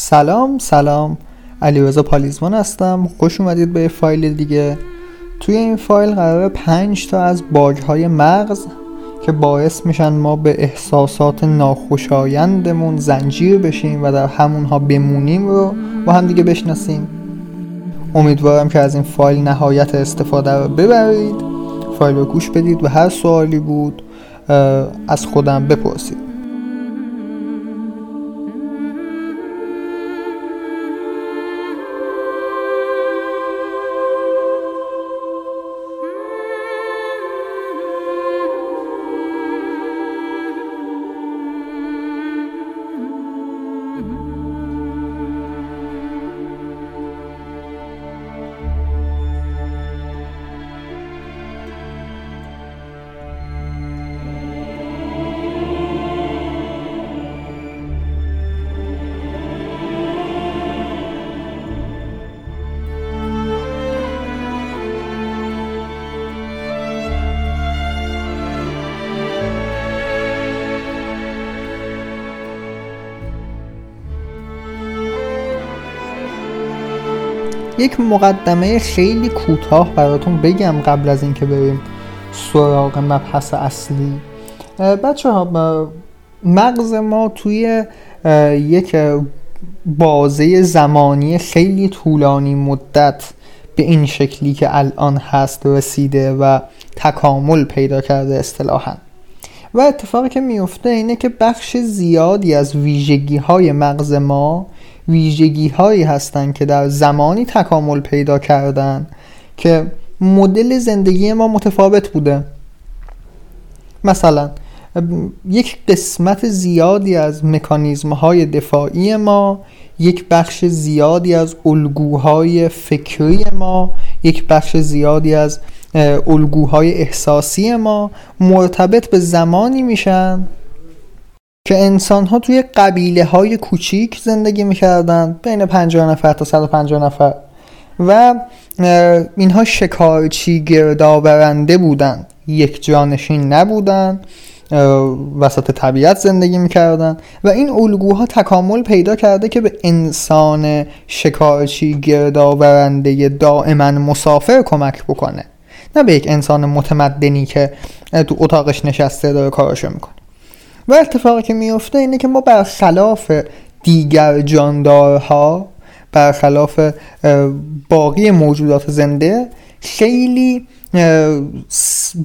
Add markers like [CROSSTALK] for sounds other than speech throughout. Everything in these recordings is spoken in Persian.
سلام سلام. علیرضا پالیزمان هستم. خوش اومدید به فایل دیگه. توی این فایل قرار پنج تا از باگ های مغز که باعث میشن ما به احساسات ناخوشایندمون زنجیر بشیم و در همونها بمونیم رو با هم دیگه بشناسیم. امیدوارم که از این فایل نهایت استفاده رو ببرید. فایل رو گوش بدید و هر سوالی بود از خودم بپرسید. یک مقدمه خیلی کوتاه براتون بگم قبل از اینکه بریم سراغ مبحث اصلی. بچه ها مغز ما توی یک بازه زمانی خیلی طولانی مدت به این شکلی که الان هست رسیده و تکامل پیدا کرده اصطلاحا. و اتفاقی که میفته اینه که بخش زیادی از ویژگی های مغز ما ویژگی هایی هستند که در زمانی تکامل پیدا کردن که مدل زندگی ما متفاوت بوده. مثلا یک قسمت زیادی از مکانیزم های دفاعی ما یک بخش زیادی از الگوهای فکری ما یک بخش زیادی از الگوهای احساسی ما مرتبط به زمانی میشن که انسان ها توی قبیله های کوچیک زندگی می‌کردن بین 50 نفر تا 150 نفر. و اینها شکارچی گردآورنده بودند یک جانشین نبودن وسط طبیعت زندگی می‌کردن. و این الگوها تکامل پیدا کرده که به انسان شکارچی گردآورنده دائما مسافر کمک بکنه. نه به یک انسان متمدنی که تو اتاقش نشسته داره کاراشو می‌کنه. و اتفاقی که میفته اینه که ما برخلاف دیگر جاندارها برخلاف باقی موجودات زنده خیلی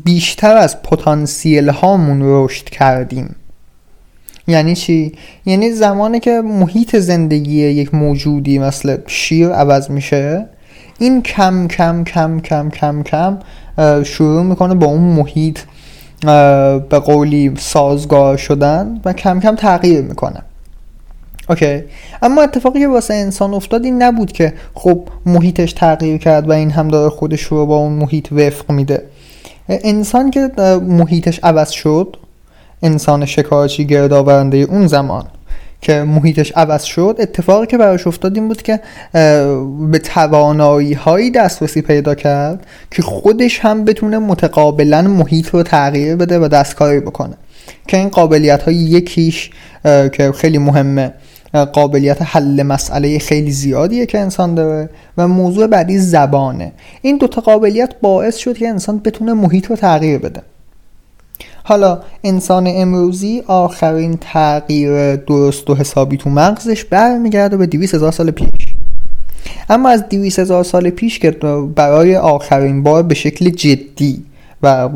بیشتر از پتانسیل هامون رشد کردیم یعنی چی؟ یعنی زمانی که محیط زندگی یک موجودی مثل شیر عوض میشه این کم کم کم کم کم کم شروع می‌کنه با اون محیط به قولی سازگار شدن و کم کم تغییر می‌کنه. اوکی. اما اتفاقی که واسه انسان افتاد این نبود که خب محیطش تغییر کرد و این هم داره خودش رو با اون محیط وفق میده. انسان که محیطش عوض شد انسان شکارچی گردآورنده اون زمان که محیطش عوض شد اتفاقی که براش افتاد این بود که به توانایی هایی دسترسی پیدا کرد که خودش هم بتونه متقابلا محیط رو تغییر بده و دستکاری بکنه. که این قابلیت های یکیش که خیلی مهمه قابلیت حل مسئله خیلی زیادیه که انسان داره و موضوع بعدی زبانه. این دوتا قابلیت باعث شد که انسان بتونه محیط رو تغییر بده. حالا انسان امروزی آخرین تغییر درست و حسابی تو مغزش برمیگرده به 200 هزار سال پیش. اما از 200 هزار سال پیش که برای آخرین بار به شکل جدی و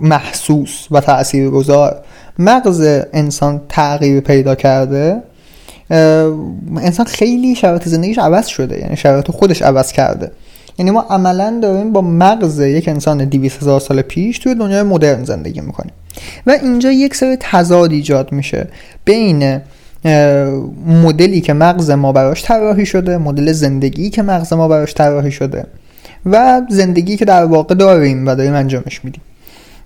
محسوس و تاثیرگذار مغز انسان تغییر پیدا کرده انسان خیلی شرایط زندگیش عوض شده یعنی شرایط خودش عوض کرده. یعنی ما عملا داریم با مغز یک انسان 200 هزار سال پیش توی دنیای مدرن زندگی می‌کنیم. و اینجا یک سری تضاد ایجاد میشه بین مدلی که مغز ما براش طراحی شده مدل زندگی که مغز ما براش طراحی شده و زندگی که در واقع داریم و داریم انجامش میدیم.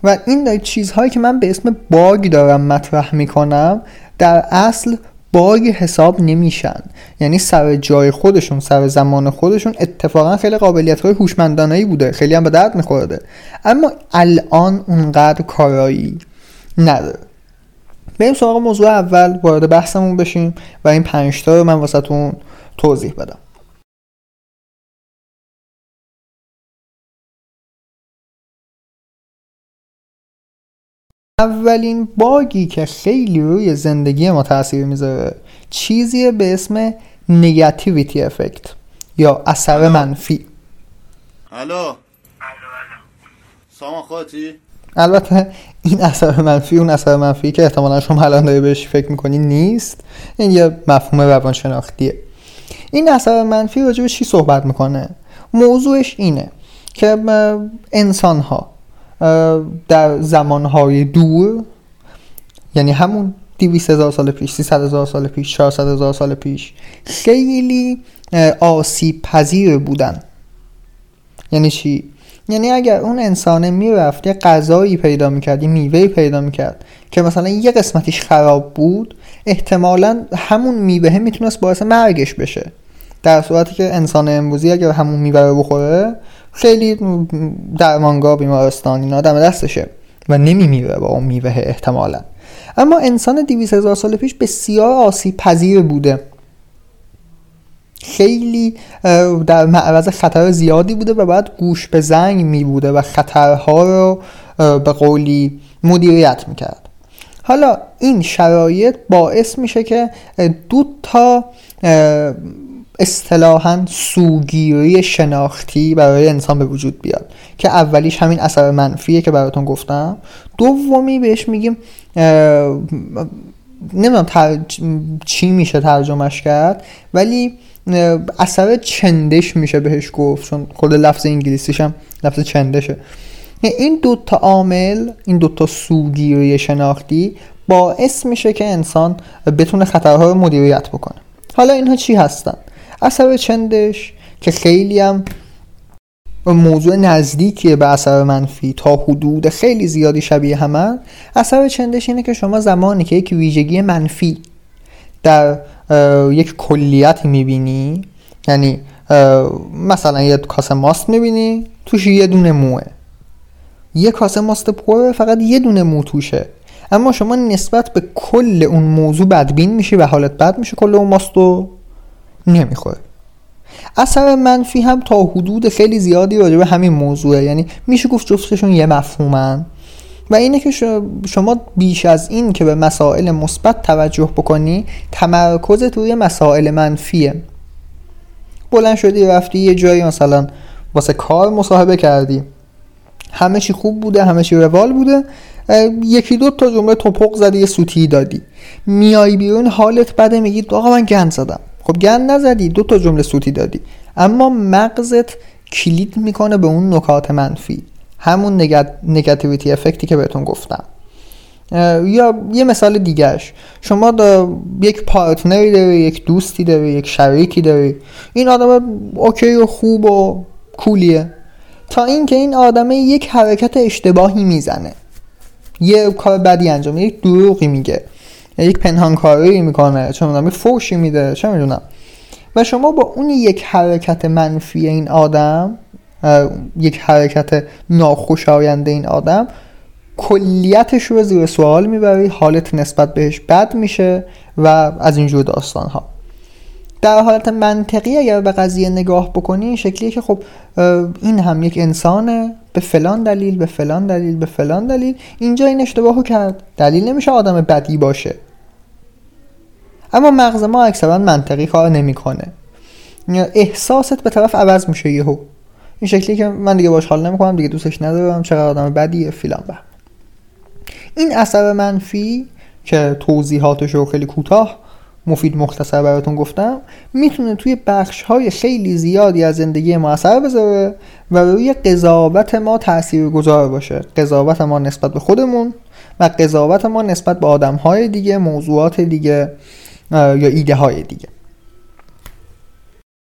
و این چیزهایی که من به اسم باگ دارم مطرح می‌کنم در اصل باگ حساب نمیشن. یعنی سر جای خودشون سر زمان خودشون اتفاقا خیلی قابلیت های هوشمندانه بوده. خیلی هم به درد میخورده. اما الان اونقدر کارایی نداره. بریم سراغ موضوع اول. وارد بحثمون بشیم و این پنجتا رو من واسهتون توضیح بدم. اولین باگی که خیلی روی زندگی ما تاثیر می‌ذاره چیزی به اسم نگاتیویتی افکت یا اثر منفی. الو. سامان خواهدی؟ البته این اثر منفی اون اثر منفی که احتمالا شما الان داری بهش فکر می‌کنی نیست. این یه مفهوم روانشناختیه. این اثر منفی راجع به چی صحبت می‌کنه؟ موضوعش اینه که انسان ها در زمانهای دور یعنی همون 200 هزار سال پیش 300 هزار سال پیش 400 هزار سال پیش خیلی آسیب پذیر بودن یعنی چی؟ یعنی اگر اون انسانه می‌رفت یه غذایی پیدا می‌کرد یه میوه پیدا می‌کرد که مثلا یه قسمتیش خراب بود احتمالا همون میوه می‌تونست باعث مرگش بشه در صورتی که انسان امروزی اگر همون میوه رو بخوره خیلی درمانگاه بیمارستان اینا دم دستشه و نمیمیره با اون میوه احتمالا. اما انسان دیویس هزار سال پیش بسیار آسیب پذیر بوده. خیلی در معرض خطر زیادی بوده و باید گوش به زنگ می بوده و خطرها رو به قولی مدیریت می‌کرد. حالا این شرایط باعث میشه که دو تا اصطلاحا سوگیری شناختی برای انسان به وجود بیاد که اولیش همین اثر منفیه که براتون گفتم. دومی بهش میگیم نمی‌دونم تر... چی میشه ترجمهش کرد ولی اثر چندش میشه بهش گفت چون خود لفظ انگلیسیش هم لفظ چندشه. این دوتا عامل این دوتا سوگیری شناختی باعث میشه که انسان بتونه خطرها رو مدیریت بکنه. حالا اینها چی هستن؟ اثر چندش که خیلی هم موضوع نزدیکیه به اثر منفی. تا حدود خیلی زیادی شبیه همه اثر چندش اینه که شما زمانی که یک ویژگی منفی در یک کلیت می‌بینی یعنی مثلا یه کاسه ماست می‌بینی توش یه دونه موه. یه کاسه ماست پره فقط یه دونه مو توشه. اما شما نسبت به کل اون موضوع بدبین میشی و حالت بد میشه کل اون ماست رو. نمی‌خوره. اثر منفی هم تا حدود خیلی زیادی راجع به همین موضوعه. یعنی میشه گفت جفتشون یه مفهومن. و اینه که شما بیش از این که به مسائل مثبت توجه بکنی تمرکز توی مسائل منفیه. بلند شدی رفتی یه جایی مثلا واسه کار مصاحبه کردی. همه چی خوب بوده همه چی روال بوده. یکی دو تا جمله توپق زدی یه سوتی دادی. میای بیرون حالت بده میگی آقا من گند زدم. خب گند نزدی دو تا جمله سوتی دادی. اما مغزت کلید می‌کنه به اون نکات منفی. همون نگاتیویتی افکتی که بهتون گفتم. یا یه مثال دیگهش. شما دا یک پارتنری داری یک دوستی داری یک شریکی داری. این آدم اوکی و خوب و کولیه. تا اینکه این آدم یک حرکت اشتباهی می‌زنه. یه کار بدی انجام یک دروغی میگه. یک پنهانکاری می‌کنه چه می‌دونم فوشی میده چه می‌دونم. و شما با اون یک حرکت منفی این آدم یک حرکت ناخوشایند این آدم کلیتش رو زیر سوال می‌بری حالت نسبت بهش بد میشه و از اینجور داستان ها در حالت منطقی اگر به قضیه نگاه بکنی این شکلیه که خب این هم یک انسانه به فلان دلیل به فلان دلیل به فلان دلیل. اینجا این اشتباهو کرد. دلیل نمیشه آدم بدی باشه. اما مغز ما اکثرا منطقی کار نمی‌کنه. احساست به طرف عوض میشه یهو. این شکلی که من دیگه باش حال نمی‌کنم دیگه دوستش ندارم چقدر آدم بدیه فیلان به این اثر منفی که توضیحاتش رو خیلی کوتاه مفید مختصر براتون گفتم می‌تونه توی بخش های خیلی زیادی از زندگی ما اثر بذاره و روی قضاوت ما تأثیر گذار باشه. قضاوت ما نسبت به خودمون و قضاوت ما نسبت به آدم های دیگه موضوعات دیگه یا ایده های دیگه.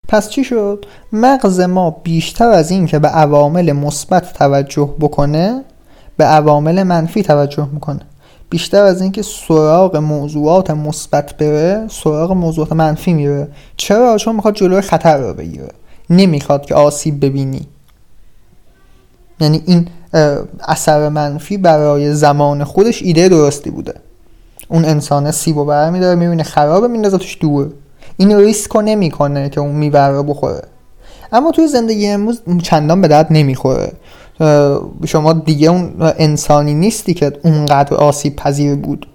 پس چی شد؟ مغز ما بیشتر از این که به عوامل مثبت توجه بکنه به عوامل منفی توجه می‌کنه. بیشتر از اینکه سراغ موضوعات مثبت بره سراغ موضوعات منفی میره. چرا؟ چون می‌خواد جلوی خطر رو بگیره. نمی‌خواد که آسیب ببینی. یعنی این اثر منفی برای زمان خودش ایده درستی بوده. اون انسان سیب و بر میداره می‌بینه خرابه میندازه توش دور. این ریسک رو نمی‌کنه که اون میوه رو بخوره. اما توی زندگی امروز چندان به درد نمی‌خوره. شما دیگه اون انسانی نیستی که اونقدر آسیب پذیر بود.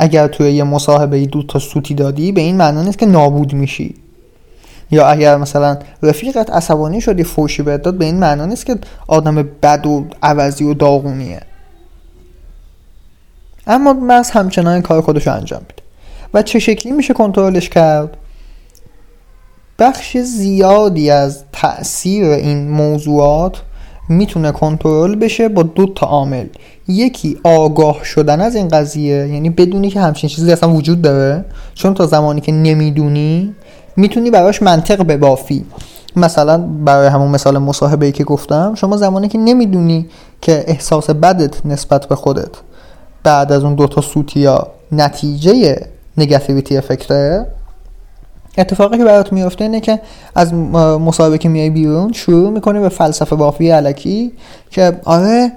اگر توی یه مصاحبه دو تا سوتی دادی به این معنا نیست که نابود میشی. یا اگر مثلا رفیقت عصبانی شدی فوشی بهت داد به این معنا نیست که آدم بد و عوضی و داغونیه. اما مغز همچنان کار خودش انجام میده. و چه شکلی میشه کنترلش کرد؟ بخش زیادی از تاثیر این موضوعات می‌تونه کنترل بشه با دو تا عامل. یکی آگاه شدن از این قضیه یعنی بدونی که همچین چیزی اصلا وجود داره. چون تا زمانی که نمی‌دونی می‌تونی براش منطق ببافی. مثلا برای همون مثال مصاحبه ای که گفتم شما زمانی که نمی‌دونی که احساس بدت نسبت به خودت بعد از اون دوتا سوتی یا نتیجه نگاتیویتی افکته اتفاقی که برات میفته اینه که از مصاحبه که میای بیرون شروع می‌کنه به فلسفه بافی علکی که آره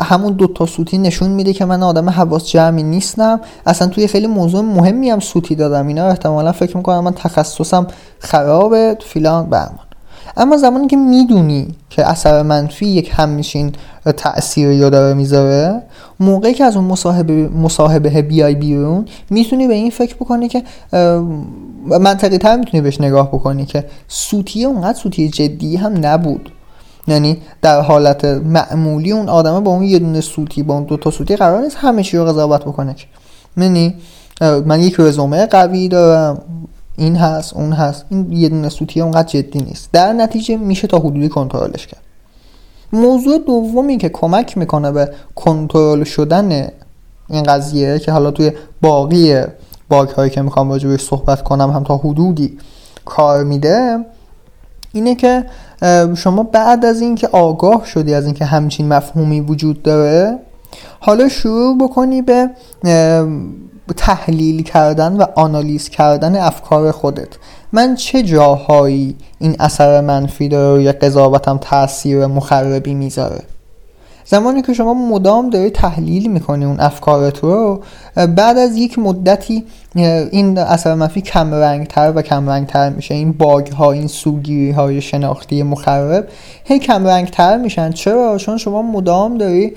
همون دو تا سوتی نشون میده که من آدم حواس جمعی نیستم. اصلا توی خیلی موضوع مهمی هم سوتی دادم. اینا احتمالا فکر می‌کنم من تخصصم خرابه فیلان برمان اما زمانی که می‌دونی که اثر منفی یک همچین تأثیری رو داره می‌ذاره موقعی که از اون مصاحبه, مصاحبه بیای بیرون می‌تونی به این فکر بکنی که منطقی تر می‌تونی بهش نگاه بکنی که سوتیه اونقدر سوتیه جدی هم نبود. یعنی در حالت معمولی اون آدمه با اون یه دونه سوتی با اون دو تا سوتی قرار نیست همه چی رو قضاوت بکنه یعنی من یک رزومه قوی دارم این هست اون هست. این یه دونه سوتی اونقدر جدی نیست. در نتیجه میشه تا حدودی کنترلش کرد. موضوع دومی که کمک می‌کنه به کنترل شدن این قضیه که حالا توی باقی باگ هایی که می‌خوام راجع صحبت کنم هم تا حدودی کار میده اینه که شما بعد از اینکه آگاه شدی از اینکه همچین مفهومی وجود داره حالا شروع بکنی به تحلیل کردن و آنالیز کردن افکار خودت. من چه جاهایی این اثر منفی داره یا قضاوتم تاثیر مخربی می‌ذاره؟ زمانی که شما مدام داری تحلیل می‌کنی اون افکارت رو بعد از یک مدتی این اثر منفی کم رنگ تر و کم رنگ تر میشه. این باگ ها این سوگیری های شناختی مخرب هی کم رنگ تر میشن. چرا؟ چون شما مدام داری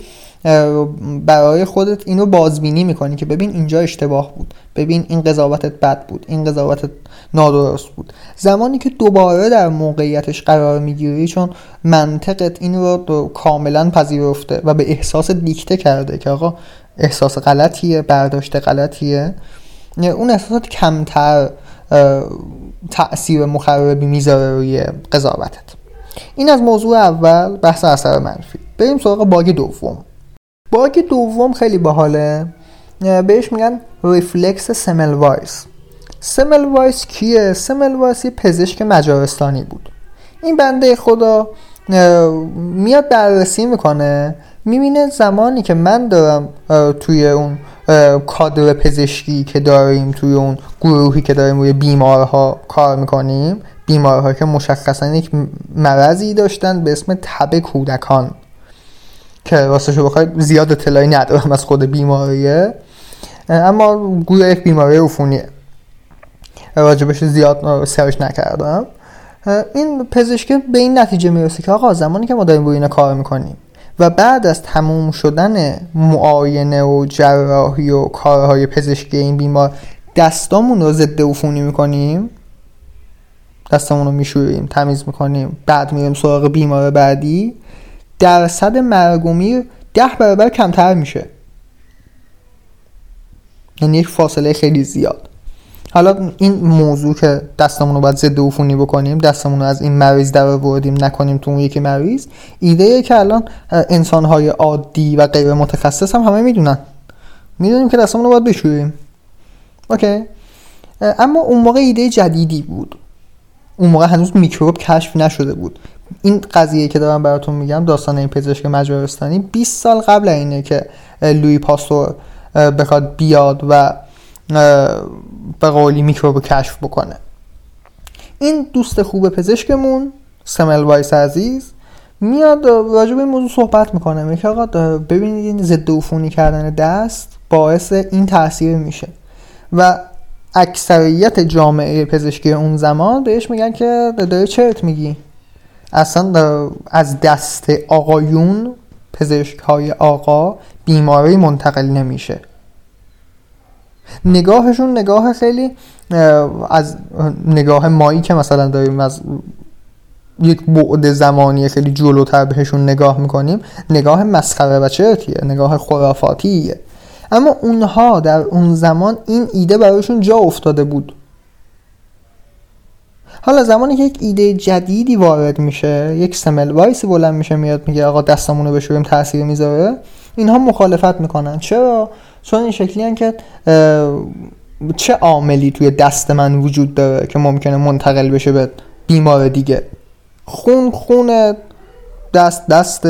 برای خودت اینو بازبینی می‌کنی که ببین اینجا اشتباه بود. ببین این قضاوتت بد بود. این قضاوتت نادرست بود. زمانی که دوباره در موقعیتش قرار می‌گیری چون منطقت این رو کاملا پذیرفته و به احساس دیکته کرده که آقا احساس غلطیه برداشت غلطیه اون احساسات کمتر تأثیر مخربی می‌ذاره روی قضاوتت. این از موضوع اول بحث اثر منفی. بریم سراغ bug دوم. bug دوم خیلی باحاله بهش میگن ریفلکس سمل وایس سمل وایس کیه؟ سمل وایس یه پزشک مجارستانی بود. این بنده خدا میاد بررسی می‌کنه می‌بینه زمانی که من دارم توی اون کادر پزشکی که داریم توی اون گروهی که داریم روی بیمارها کار می‌کنیم بیمارها که مشخصا یک مرضی داشتن به اسم تب کودکان. که راستشو بخواید زیاد اطلاعی ندارم از خود بیماریه. اما گویا یک بیماری عفونیه. راجبش زیاد سرچ نکردم. این پزشک به این نتیجه می‌رسه که آقا زمانی که ما داریم روی اینا کار می‌کنیم و بعد از تموم شدن معاینه و جراحی و کارهای پزشکی این بیمار دستامون رو ضد عفونی می‌کنیم دستامون رو میشوریم تمیز می‌کنیم بعد میریم سراغ بیمار بعدی. درصد مرگ و میر ده برابر کمتر میشه. یعنی یک فاصله خیلی زیاد. حالا این موضوع که دستمون رو باید ضد عفونی بکنیم دستمون رو از این مریض در آوردیم نکنیم تو اون یکی مریض ایده که الان انسانهای عادی و غیر متخصص هم همه می‌دونن. می‌دونیم که دستمون رو باید بشوریم. اوکی. اما اون موقع ایده جدیدی بود. اون موقع هنوز میکروب کشف نشده بود. این قضیه که دارم براتون میگم داستان این پزشک مجارستانی 20 سال قبل اینه که لوی پاستور بخواد بیاد و به قولی میکروب کشف بکنه. این دوست خوب پزشکمون سمل وایس عزیز میاد راجع به این موضوع صحبت می‌کنه. میگه آقا ببینید این ضد عفونی کردن دست باعث این تاثیر میشه. و اکثریت جامعه پزشکی اون زمان بهش میگن که داره چرت میگی؟ اصلا از دست آقایون پزشک های آقا بیماری منتقل نمیشه. نگاهشون نگاه خیلی از نگاه مایی که مثلا داریم از یک بعد زمانی خیلی جلوتر بهشون نگاه می‌کنیم نگاه مسخره و چرتیه نگاه خرافاتیه. اما اونها در اون زمان این ایده برایشون جا افتاده بود. حالا زمانی که یک ایده جدیدی وارد میشه یک سمل وایسی بلند میشه میاد میگه آقا دستمون رو بشوریم تاثیر می‌ذاره اینها مخالفت می‌کنن. چرا؟ چون این شکلی که چه عاملی توی دست من وجود داره که ممکنه منتقل بشه به بیمار دیگه؟ خون خون دست دست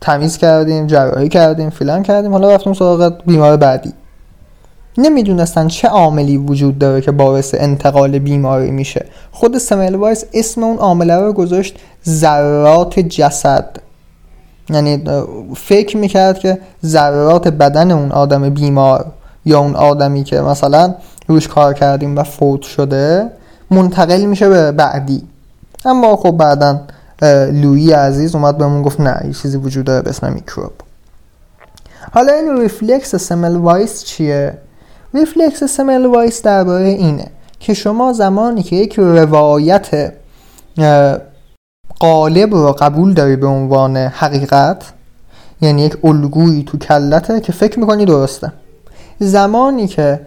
تمیز کردیم جراحی کردیم فیلان کردیم حالا رفتیم سراغ بیمار بعدی. نمی‌دونستن چه عاملی وجود داره که باعث انتقال بیماری میشه. خود سمل وایس اسم اون عامله رو گذاشت ذرات جسد. یعنی فکر می‌کرد که ذرات بدن اون آدم بیمار یا اون آدمی که مثلا روش کار کردیم و فوت شده منتقل میشه به بعدی. اما خب بعدا لویی عزیز اومد بهمون گفت نه یه چیزی وجود داره به اسم میکروب. حالا این ریفلکس سمل وایس چیه؟ ریفلکس سمل وایس درباره اینه که شما زمانی که یک روایت قالب رو قبول داری به عنوان حقیقت یعنی یک الگویی تو کلته که فکر می‌کنی درسته زمانی که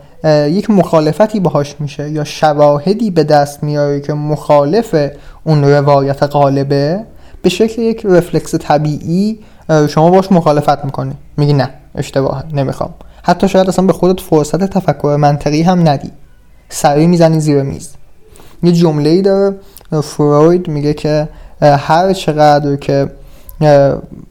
یک مخالفتی باهاش میشه یا شواهدی به دست میاری که مخالف اون روایت قالبه به شکل یک رفلکس طبیعی شما باش مخالفت می‌کنی. میگی نه اشتباه نمی‌خوام. حتی شاید اصلا به خودت فرصت تفکر منطقی هم ندی. سری می‌زنی زیر میز. یه جمله ای داره فروید میگه که هر چقدر که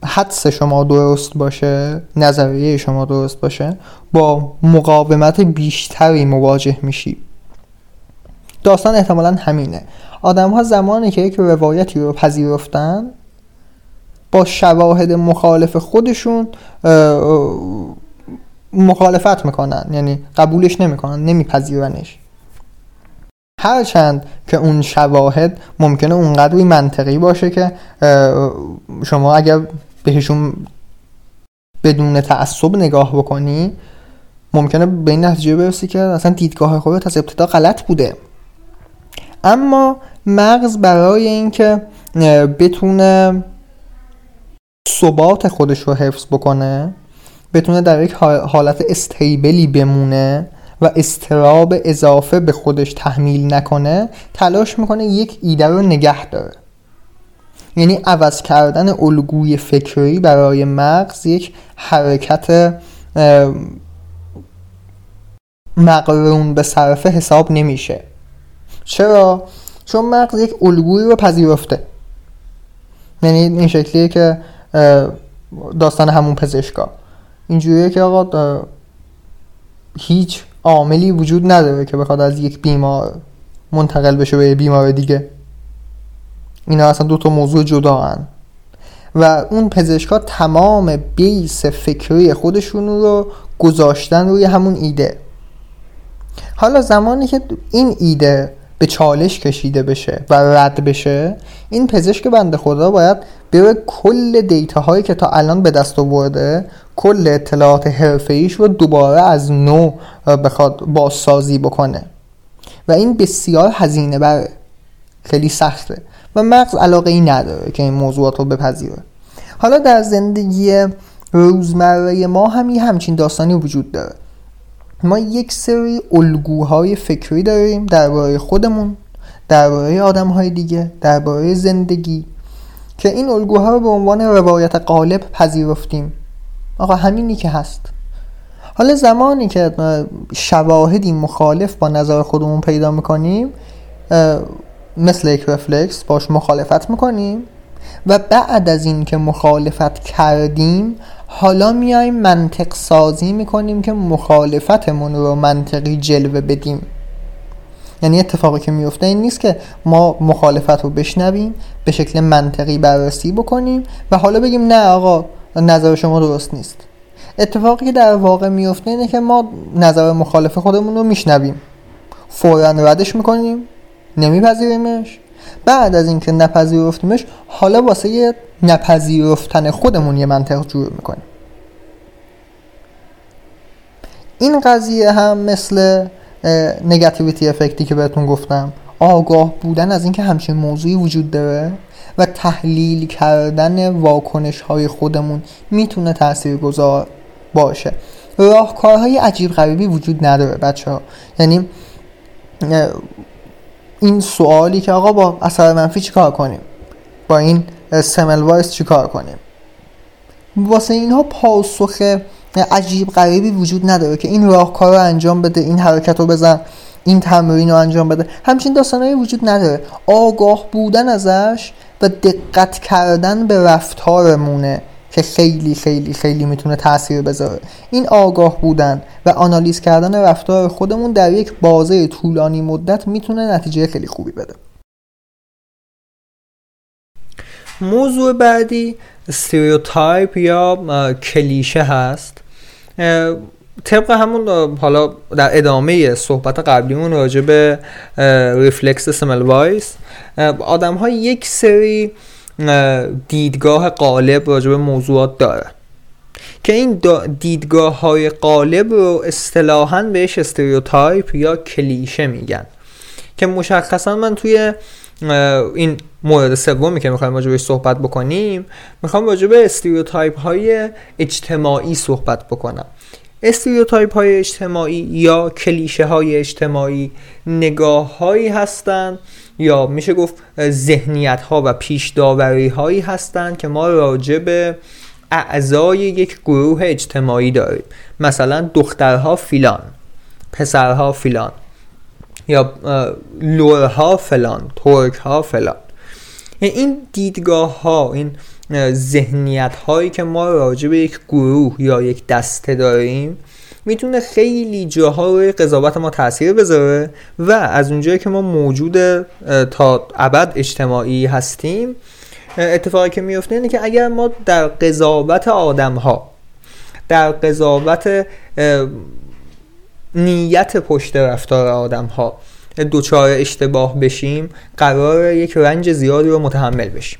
حدس شما درست باشه نظریه شما درست باشه با مقاومت بیشتری مواجه میشی. داستان احتمالا همینه. آدم ها زمانی که یک روایتی رو پذیرفتن با شواهد مخالف خودشون مخالفت می‌کنن یعنی قبولش نمی‌کنن نمیپذیرنش. هرچند که اون شواهد ممکنه اونقدری منطقی باشه که شما اگر بهشون بدون تعصب نگاه بکنی ممکنه به این نتیجه برسی که اصلا دیدگاه خودت از ابتدا غلط بوده. اما مغز برای اینکه بتونه ثبات خودش رو حفظ بکنه بتونه در یک حالت استیبلی بمونه و استراب اضافه به خودش تحمیل نکنه تلاش می‌کنه یک ایده رو نگه داره. یعنی عوض کردن الگوی فکری برای مغز یک حرکت مقرون به صرفه حساب نمیشه. چرا؟ چون مغز یک الگوی رو پذیرفته. یعنی این شکلیه که داستان همون پزشکا. اینجوریه که آقا هیچ عاملی وجود نداره که بخواد از یک بیمار منتقل بشه به بیمار دیگه اینا اصلا دو تا موضوع جدا هن. و اون پزشکا تمام بیس فکری خودشون رو گذاشتن روی همون ایده حالا زمانی که این ایده به چالش کشیده بشه و رد بشه این پزشک بنده خدا باید بره کل دیتا هایی که تا الان به دست آورده کل اطلاعات حرفه رو دوباره از نو بخواد بازسازی بکنه. و این بسیار هزینه بره. خیلی سخته. و مغز علاقه ای نداره که این موضوعات رو بپذیره. حالا در زندگی روزمره ما هم همچین داستانی وجود داره. ما یک سری الگوهای فکری داریم درباره خودمون درباره آدمهای دیگه درباره زندگی. که این الگوها رو به عنوان روایت قالب پذیرفتیم. آقا همینی که هست. حالا زمانی که شواهدی مخالف با نظر خودمون پیدا می‌کنیم مثل یک رفلکس باش مخالفت می‌کنیم و بعد از این که مخالفت کردیم حالا میایم منطق سازی می‌کنیم که مخالفتمون رو منطقی جلوه بدیم. یعنی اتفاقی که میفته این نیست که ما مخالفت رو بشنویم به شکل منطقی بررسی بکنیم و حالا بگیم نه آقا نظر شما درست نیست. اتفاقی که در واقع میفته اینه که ما نظر مخالف خودمون رو میشنویم. فورا ردش می‌کنیم نمیپذیریمش. بعد از اینکه نپذیرفتیمش حالا واسه نپذیرفتن خودمون یه منطق جور می‌کنیم. این قضیه هم مثل نگاتیویتی افکتی که بهتون گفتم. آگاه بودن از اینکه همچین موضوعی وجود داره و تحلیل کردن واکنش های خودمون می‌تونه تأثیر گذار باشه. راهکارهای عجیب غریبی وجود نداره بچه ها یعنی این سوالی که آقا با اثر منفی چیکار کنیم؟ با این سمل وایس چیکار کنیم؟ واسه اینها پاسخ عجیب غریبی وجود نداره که این راهکار رو انجام بده این حرکت رو بزن این تمرین رو انجام بده. همچین داستانهایی وجود نداره. آگاه بودن ازش و دقت کردن به رفتارمونه که خیلی خیلی خیلی می‌تونه تاثیر بذاره. این آگاه بودن و آنالیز کردن رفتار خودمون در یک بازه طولانی مدت می‌تونه نتیجه خیلی خوبی بده. موضوع بعدی stereotype یا کلیشه هست. طبق همون حالا در ادامه صحبت قبلیمون راجع به ریفلکس سمل وایس آدم ها یک سری دیدگاه غالب راجع به موضوعات داره که این دیدگاه های غالب رو اصطلاحا بهش stereotype یا کلیشه میگن. که مشخصا من توی این مورد سومی که می‌خوایم راجع صحبت بکنیم می‌خوام راجع به stereotype های اجتماعی صحبت بکنم. stereotype های اجتماعی یا کلیشه های اجتماعی نگاه هایی هستند یا میشه گفت ذهنیت ها و پیش داوری هایی هستند که ما راجع به اعضای یک گروه اجتماعی داریم. مثلا دخترها فیلان پسرها فیلان. یا لورها فلان ترک ها فلان این دیدگاه ها این ذهنیت هایی که ما راجع به یک گروه یا یک دسته داریم می‌تونه خیلی جاها روی قضاوت ما تاثیر بذاره و از اونجایی که ما موجود تا ابد اجتماعی هستیم اتفاقی که میفته اینه که اگر ما در قضاوت آدم ها در قضاوت نیت پشت رفتار آدم ها دوچار اشتباه بشیم قرار یک رنج زیادی رو متحمل بشیم.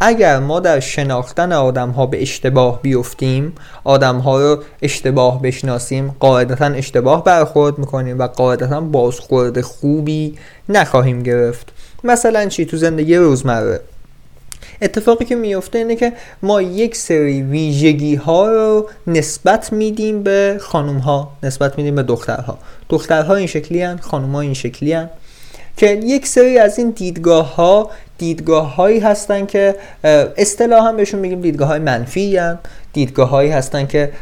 اگر ما در شناختن آدم ها به اشتباه بیفتیم آدم ها رو اشتباه بشناسیم قاعدتا اشتباه برخورد می‌کنیم و قاعدتا بازخورد خوبی نخواهیم گرفت. مثلا چی؟ تو زندگی روزمره. اتفاقی که میفته اینه که ما یک سری ویژگی ها رو نسبت میدیم به خانوم ها نسبت میدیم به دخترها دخترها این شکلی هن خانوم ها این شکلی هن. که یک سری از این دیدگاه ها دیدگاه هایی هستن که اصطلاحا بهشون میگیم دیدگاه های منفی هن. دیدگاه هایی هستن که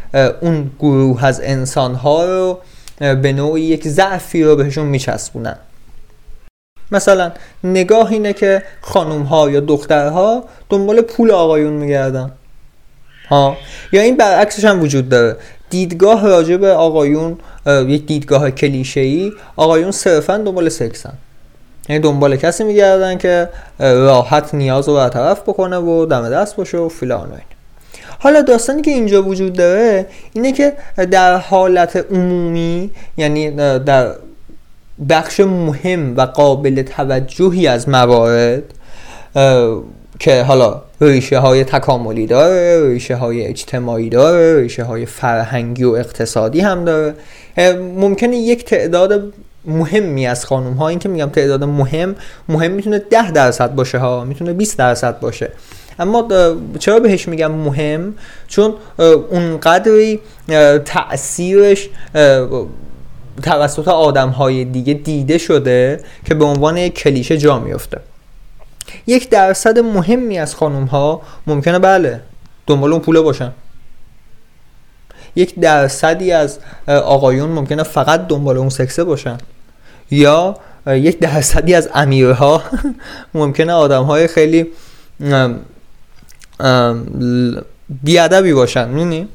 اون گروه از انسان ها رو به نوعی یک ضعفی رو بهشون میچسبونن مثلا نگاه اینه که خانوم ها یا دخترها دنبال پول آقایون میگردن. ها. یا این برعکسش هم وجود داره. دیدگاه راجع به آقایون یک دیدگاه کلیشه ای آقایون صرفا دنبال سکسن. یعنی دنبال کسی میگردن که راحت نیاز رو برطرف بکنه و دم دست باشه و فلان این حالا داستانی که اینجا وجود داره اینه که در حالت عمومی یعنی در بخش مهم و قابل توجهی از موارد که حالا ریشه های تکاملی داره ریشه های اجتماعی داره ریشه های فرهنگی و اقتصادی هم داره. ممکنه یک تعداد مهمی از خانوم ها این که میگم تعداد مهم مهم می‌تونه ده درصد باشه ها می‌تونه 20 درصد باشه. اما چرا بهش میگم مهم؟ چون اونقدری تاثیرش توسط آدم های دیگه دیده شده که به عنوان یک کلیشه جا میفته یک درصد مهمی از خانوم ها ممکنه بله دنبال اون پوله باشن. یک درصدی از آقایون ممکنه فقط دنبال اون سکسه باشن. یا یک درصدی از امیرها [LAUGHS] ممکنه آدم های خیلی بیادبی باشن. می‌دونی؟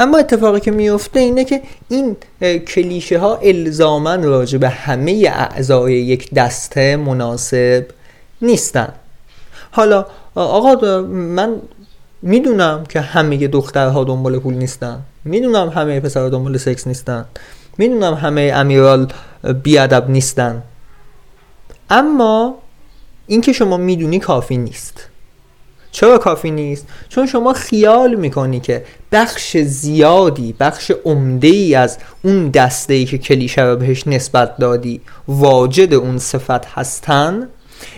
اما اتفاقی که میفته اینه که این کلیشه ها الزامن راجع به همه اعضای یک دسته مناسب نیستن. حالا آقا من می‌دونم که همه دخترها دنبال پول نیستن. می‌دونم همه پسرها دنبال سکس نیستن. می‌دونم همه امیرال بیادب نیستن. اما اینکه شما می‌دونی کافی نیست. چرا کافی نیست؟ چون شما خیال می‌کنی که بخش زیادی بخش عمده ای از اون دسته ای که کلیشه رو بهش نسبت دادی واجد اون صفت هستن؟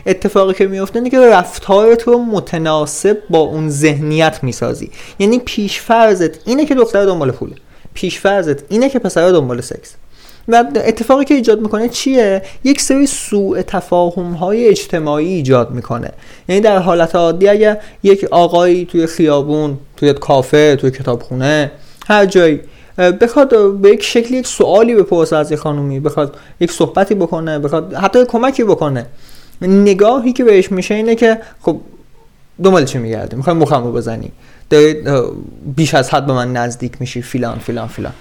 اتفاقی که میفته اینه که رفتارت رو متناسب با اون ذهنیت می‌سازی. یعنی پیشفرزت اینه که دختر دنبال پوله. پیشفرزت اینه که پسر دنبال سکس. و اتفاقی که ایجاد می‌کنه چیه؟ یک سری سوء تفاهم های اجتماعی ایجاد می‌کنه. یعنی در حالت عادی اگر یک آقایی توی خیابون توی کافه توی کتابخونه هر جایی بخواد به یک شکلی یک سوالی بپرسه از یک خانومی بخواد یک صحبتی بکنه بخواد حتی کمکی بکنه نگاهی که بهش میشه اینه که خب دنبال چی میگردی؟ می‌خوای مخم رو بزنی؟ دارید بیش از حد به من نزدیک میشی فیلان فیلان فیلان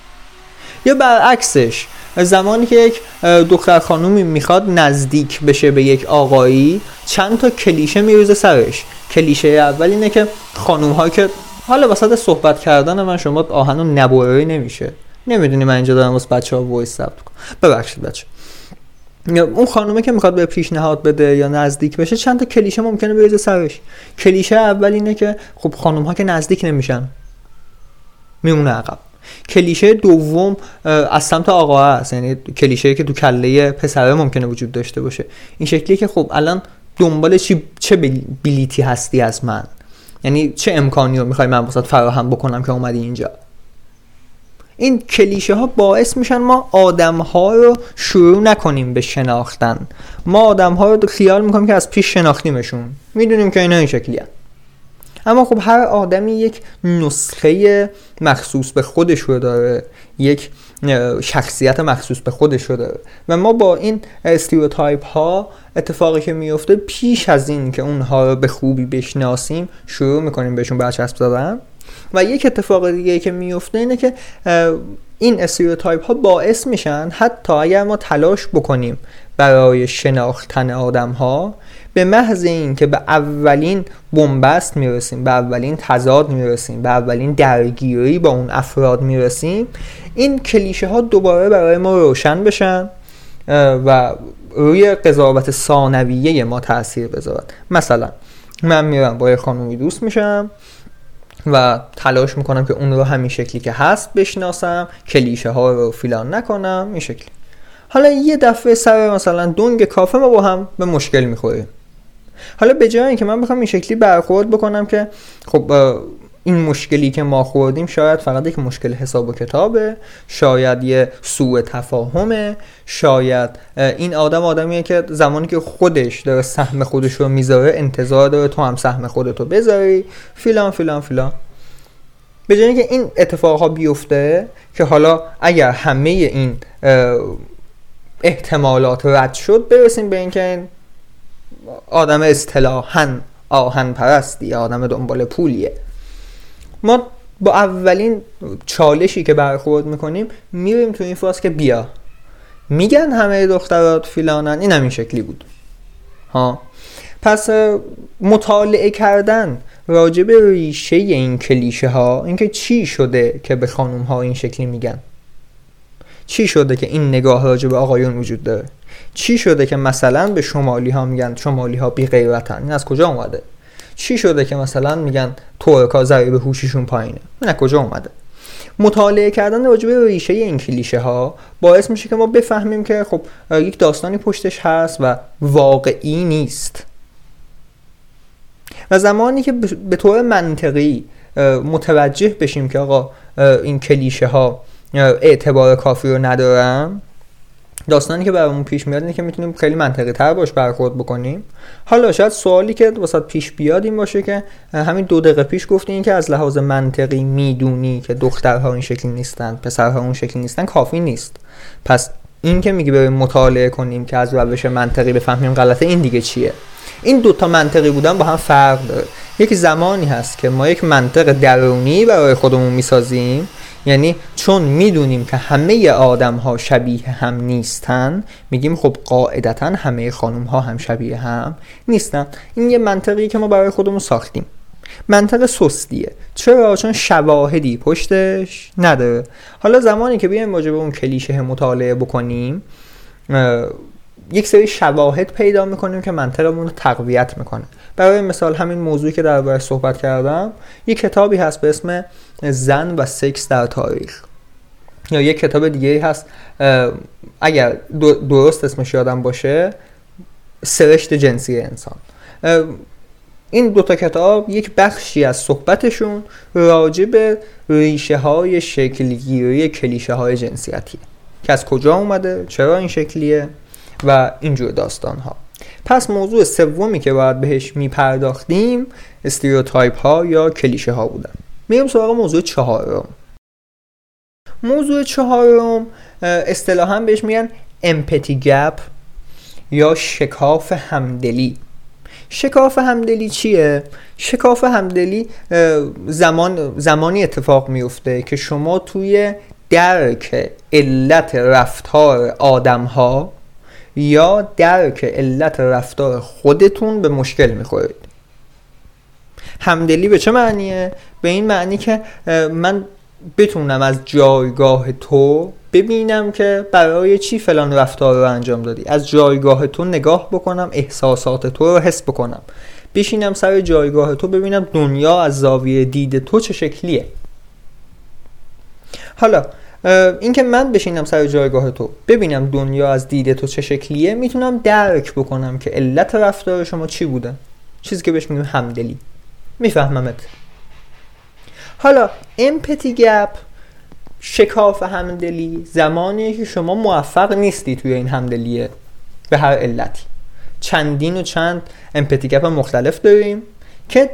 یا برعکسش زمانی که یک دختر خانومی می‌خواد نزدیک بشه به یک آقایی چند تا کلیشه میروزه سرش. کلیشه اول اینه که خانوم که حالا وسط صحبت کردن من شما آهن نبوری نمیشه. نمی‌دونی من اینجا دارم واسه بچه ها وایس ثبت کنم. ببخشید بچه. اون خانومه که می‌خواد به پیشنهاد بده یا نزدیک بشه چند تا کلیشه ممکنه بریزه سرش. کلیشه اول اینه که خب خانوم ها که نزدیک نمیشن. میمونه عقب. کلیشه دوم از سمت آقا هست یعنی کلیشه که تو کله پسره ممکنه وجود داشته باشه. این شکلیه که خب الان دنبال چی چه بلیتی هستی از من؟ یعنی چه امکانی رو می‌خوای من واسات فراهم بکنم که اومدی اینجا؟ این کلیشه ها باعث میشن ما آدم ها رو شروع نکنیم به شناختن. ما آدم ها رو خیال می‌کنیم که از پیش شناختیمشون. می‌دونیم که اینا این شکلی اما خب هر آدمی یک نسخه مخصوص به خودش رو داره یک شخصیت مخصوص به خودش رو داره. و ما با این استریوتایپ ها اتفاقی که میفته پیش از این که اونها رو به خوبی بشناسیم شروع می‌کنیم بهشون برچسب زدن. و یک اتفاق دیگه که میفته اینه که این استریوتایپ ها باعث میشن حتی اگر ما تلاش بکنیم برای شناختن آدم ها به محض این که به اولین بنبست می‌رسیم به اولین تضاد می‌رسیم به اولین درگیری با اون افراد می‌رسیم این کلیشه ها دوباره برای ما روشن بشن و روی قضاوت ثانویه ما تاثیر بذارن. مثلا من میرم با یه خانومی دوست میشم و تلاش می‌کنم که اون رو همین شکلی که هست بشناسم کلیشه ها رو فیلان نکنم این شکلی. حالا یه دفعه سر مثلا دنگ کافه ما با هم به مشکل می‌خوریم. حالا به جای اینکه من بخوام این شکلی برخورد بکنم که خب این مشکلی که ما خوردیم شاید فقط یک مشکل حساب و کتابه شاید یه سوء تفاهمه شاید این آدم آدمیه که زمانی که خودش داره سهم خودش رو می‌ذاره انتظار داره تو هم سهم خودتو بذاری فیلان فیلان فیلان. به جای اینکه این اتفاق بیفته که حالا اگر همه این احتمالات رد شد برسیم به اینکه آدم اصطلاحا آهن پرستی آدم دنبال پولیه. ما با اولین چالشی که برخورد می‌کنیم میریم تو این فاز که بیا. میگن همه دخترات فیلانن این همین شکلی بود. ها؟ پس مطالعه کردن راجب ریشه این کلیشه ها اینکه چی شده که به خانوم ها این شکلی میگن؟ چی شده که این نگاه راجب آقایون وجود داره؟ چی شده که مثلا به شمالی ها میگن شمالی ها بی غیرتن این از کجا اومده؟ چی شده که مثلا میگن تورکا به هوشیشون پایینه؟ این از کجا اومده؟ مطالعه کردن راجع به ریشه این کلیشه ها باعث میشه که ما بفهمیم که خب یک داستانی پشتش هست و واقعی نیست. و زمانی که به طور منطقی متوجه بشیم که آقا این کلیشه ها اعتبار کافی رو ندارن داستانی که برامون پیش میاد اینه که می‌تونیم خیلی منطقی تر باش برخورد بکنیم. حالا شاید سوالی که واسه پیش بیاد این باشه که همین دو دقیقه پیش گفتین که از لحاظ منطقی می‌دونی که دخترها این شکلی نیستن پسرها اون شکلی نیستن کافی نیست. پس این که میگه بریم مطالعه کنیم که از روش منطقی بفهمیم غلطه این دیگه چیه؟ این دوتا منطقی بودن با هم فرق داره. یک زمانی هست که ما یک منطق درونی برای خودمون می‌سازیم یعنی چون می‌دونیم که همه آدم ها شبیه هم نیستن میگیم خب قاعدتا همه خانم ها هم شبیه هم نیستن. این یه منطقی که ما برای خودمون ساختیم. منطق سستیه. چرا؟ چون شواهدی پشتش نداره حالا زمانی که بیایم راجع اون کلیشه مطالعه بکنیم یک سری شواهد پیدا می‌کنیم که منطقمون رو تقویت می‌کنه. برای مثال همین موضوعی که در صحبت کردم یک کتابی هست به اسم زن و سکس در تاریخ. یا یک کتاب دیگه هست اگر درست اسمش یادم باشه سرشت جنسی انسان. این دوتا کتاب یک بخشی از صحبتشون راجع به ریشه های شکلگیری کلیشه های جنسیتی که از کجا اومده چرا این شکلیه و اینجور داستان ها پس موضوع سومی که باید بهش میپرداختیم استریوتایپ ها یا کلیشه ها بودن. میریم سراغ موضوع چهارم موضوع چهارم اصطلاحا بهش میگن امپتی گپ یا شکاف همدلی شکاف همدلی چیه؟ شکاف همدلی زمان زمانی اتفاق میفته که شما توی درک علت رفتار آدم ها یا درک علت رفتار خودتون به مشکل می‌خورید همدلی به چه معنیه؟ به این معنی که من بتونم از جایگاه تو ببینم که برای چی فلان رفتار رو انجام دادی. از جایگاه تو نگاه بکنم احساسات تو رو حس بکنم. بشینم سر جایگاه تو ببینم دنیا از زاویه دید تو چه شکلیه. حالا اینکه من بشینم سر جایگاه تو ببینم دنیا از دید تو چه شکلیه می‌تونم درک بکنم که علت رفتار شما چی بوده. چیزی که بهش میگیم همدلی. میفهممت؟ حالا امپتی گپ شکاف همدلی زمانی که شما موفق نیستی توی این همدلیه به هر علتی. چندین و چند امپتی گپ مختلف داریم که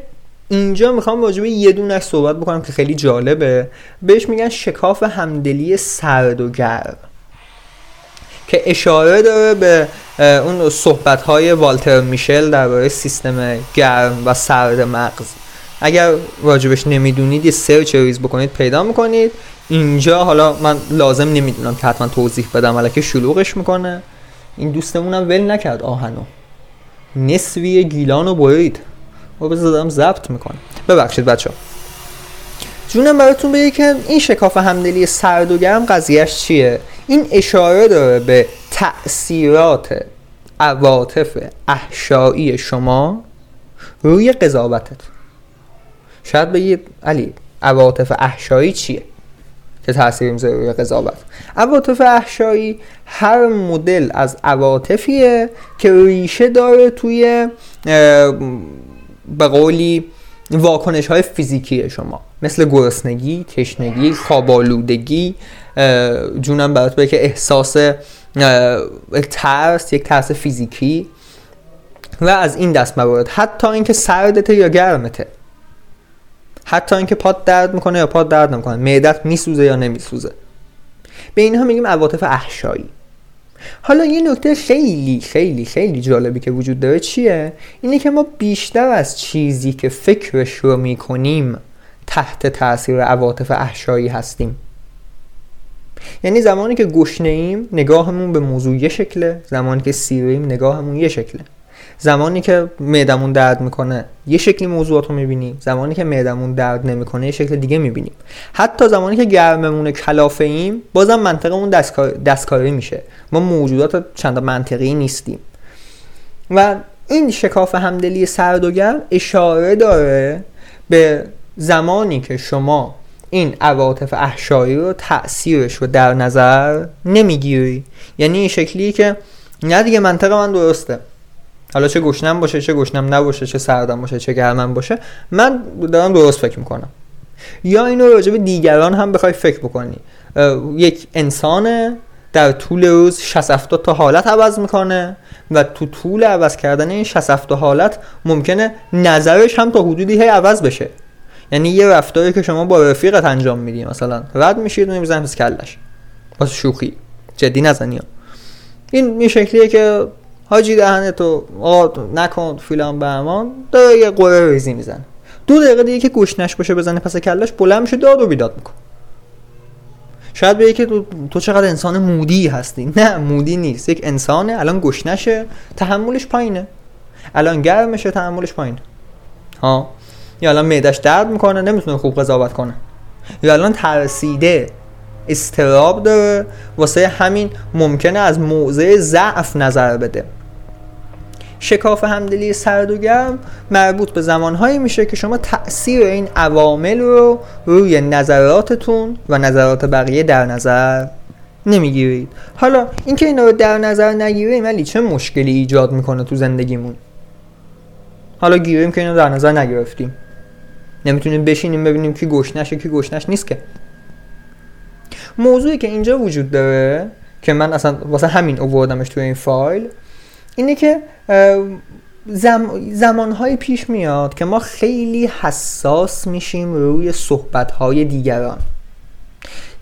اینجا می‌خوام راجع به یه دونه صحبت بکنم که خیلی جالبه. بهش میگن شکاف همدلی سرد و گرم. که اشاره داره به اون صحبت های والتر میشل درباره سیستم گرم و سرد مغز. اگر راجبش نمی‌دونید یه سرچ ریز بکنید پیدا می‌کنید. اینجا حالا من لازم نمی‌دونم که حتما توضیح بدم که شلوغش می‌کنه. این دوستمونم ول نکرد آهنو. نصفی گیلان رو برید. و بذارم ضبط می‌کنه ببخشید بچه جونم براتون بگه که این شکاف همدلی سرد و گرم قضیهش چیه؟ این اشاره داره به تأثیرات عواطف احشایی شما روی قضاوتت. شاید بگید علی عواطف احشایی چیه که تاثیر می‌ذاره روی قضاوت؟ عواطف احشایی هر مدل از عواطفیه که ریشه داره توی به قولی واکنش های فیزیکی شما. مثل گرسنگی، تشنگی، خوابالودگی جونم برات بگه که احساس ترس یک ترس فیزیکی و از این دست موارد. حتی اینکه سردته یا گرمته. حتی اینکه پاد درد می‌کنه یا پاد درد نمی‌کنه معدت میسوزه یا نمیسوزه. به اینها میگیم عواطف احشایی. حالا یه نکته خیلی خیلی خیلی جالبی که وجود داره چیه؟ اینه که ما بیشتر از چیزی که فکرش رو می‌کنیم تحت تاثیر عواطف احشایی هستیم. یعنی زمانی که گشنه ایم نگاهمون به موضوع یه شکله زمانی که سیریم نگاهمون یه شکله. زمانی که معدمون درد می‌کنه یه شکلی موضوعات رو می‌بینیم زمانی که معدمون درد نمی‌کنه یه شکل دیگه می‌بینیم. حتی زمانی که گرممون کلافه ایم بازم منطقمون دستکاری میشه. ما موجودات چند منطقی نیستیم. و این شکاف همدلی سرد و گرم اشاره داره به زمانی که شما این عواطف احشایی رو تأثیرش رو در نظر نمی‌گیری. یعنی این شکلی که نه دیگه منطقه من درسته. حالا چه گشنم باشه چه گشنم نباشه چه سردم باشه چه گرمم باشه من دارم درست فکر می‌کنم. یا اینو راجع به دیگران هم بخوای فکر بکنی. یک انسان در طول روز 60 تا حالت عوض می‌کنه و تو طول عوض کردن این 60 تا حالت ممکنه نظرش هم تا حدودی هی عوض بشه. یعنی یه رفتاری که شما با رفیقت انجام میدی مثلا رد میشید و می‌زنید پس کلش. واسه شوخی. جدی نزنی این این شکلیه که حاجی دهنه تو آقا نکن فیلان به امان. داره یه قره ریزی می‌زنه. دو دقیقه دیگه که گوشنش باشه بزنه پس کلش بلند میشه داد و بیداد میکن شاید بگه که تو, تو چقدر انسان مودی هستی. نه مودی نیست. یک انسانه الان گشنشه تحملش پایینه. الان گرمشه تحملش پایینه. ها؟ یا الان معدش درد می‌کنه نمی‌تونه خوب قضاوت کنه. یا الان ترسیده استراب داره واسه همین ممکنه از موضع ضعف نظر بده. شکاف همدلی سرد و گرم مربوط به زمانهایی میشه که شما تاثیر این عوامل رو روی نظراتتون و نظرات بقیه در نظر نمی‌گیرید. حالا اینکه اینا رو در نظر نگیریم ولی چه مشکلی ایجاد می‌کنه تو زندگیمون؟ حالا گیریم که اینو در نظر نگرفتیم. نمی‌تونیم بشینیم ببینیم کی گشنشه کی گشنش نیست که. موضوعی که اینجا وجود داره که من اصلا واسه همین اووردمش توی این فایل اینه که زم... زمانهایی پیش میاد که ما خیلی حساس میشیم روی صحبتهای دیگران.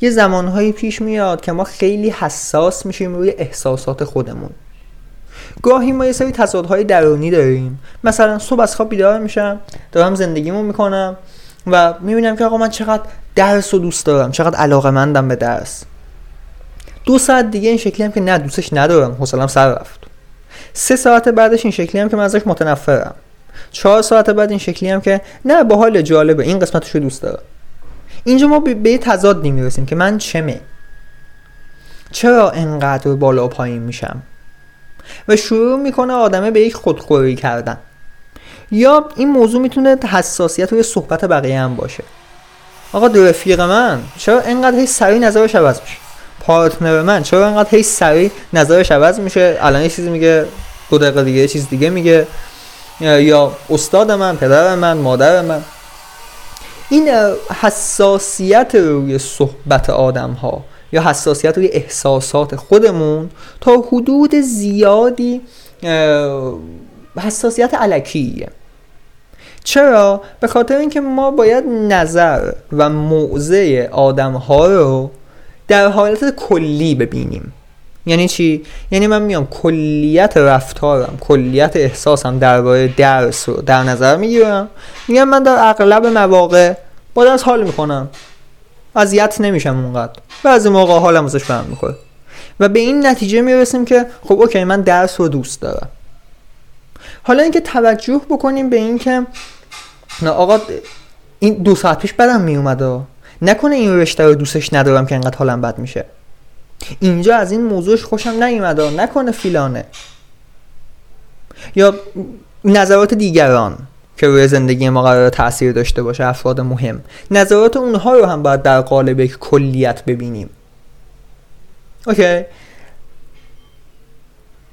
یه زمانهایی پیش میاد که ما خیلی حساس میشیم روی احساسات خودمون. گاهی ما یه سری تضادهای درونی داریم. مثلا صبح از خواب بیدار میشم دارم زندگیمو می‌کنم و می‌بینم که آقا من چقدر درس رو دوست دارم چقدر علاقه مندم به درس. دو ساعت دیگه این شکلی هم که نه دوستش ندارم. حوصلم سر رفت. سه ساعت بعدش این شکلی هم که من ازش متنفرم. چهار ساعت بعد این شکلی هم که نه با حال جالبه. این قسمتش رو دوست دارم. اینجا ما به تضاد می‌رسیم که من چمه. چرا انقدر بالا و پایین میشم؟ و شروع می‌کنه آدمه به یک خودخوری کردن. یا این موضوع می‌تونه حساسیت روی صحبت بقیه هم باشه. آقا رفیق من چرا انقدر هی سریع نظرش عوض میشه؟ پارتنر من. چرا انقدر هی سریع نظرش عوض میشه؟ الان یه چیزی میگه دو دقیقه دیگه یه چیز دیگه میگه. یا استاد من پدر من مادر من. این حساسیت روی صحبت آدم ها یا حساسیت روی احساسات خودمون تا حدود زیادی حساسیت علکیه. چرا؟ به خاطر اینکه ما باید نظر و موضع آدم ها رو در حالت کلی ببینیم. یعنی چی؟ یعنی من میام کلیت رفتارم کلیت احساسم درباره درس رو در نظر می‌گیرم. میگم من در اغلب مواقع با درس حال می‌کنم. اذیت نمیشم اونقدر. بعضی موقع حالم ازش فهم می‌کنه و به این نتیجه می‌رسیم که خب اوکی من درس رو دوست دارم. حالا اینکه توجه بکنیم به اینکه آقا این دو ساعت پیش بدم میومد نکنه این رشته رو دوستش ندارم که انقدر حالم بد میشه. اینجا از این موضوعش خوشم نیومده. نکنه فیلانه. یا نظرات دیگران که روی زندگی ما قرار تاثیر داشته باشه افراد مهم. نظرات اونها رو هم باید در قالب یک کلیت ببینیم. اوکی؟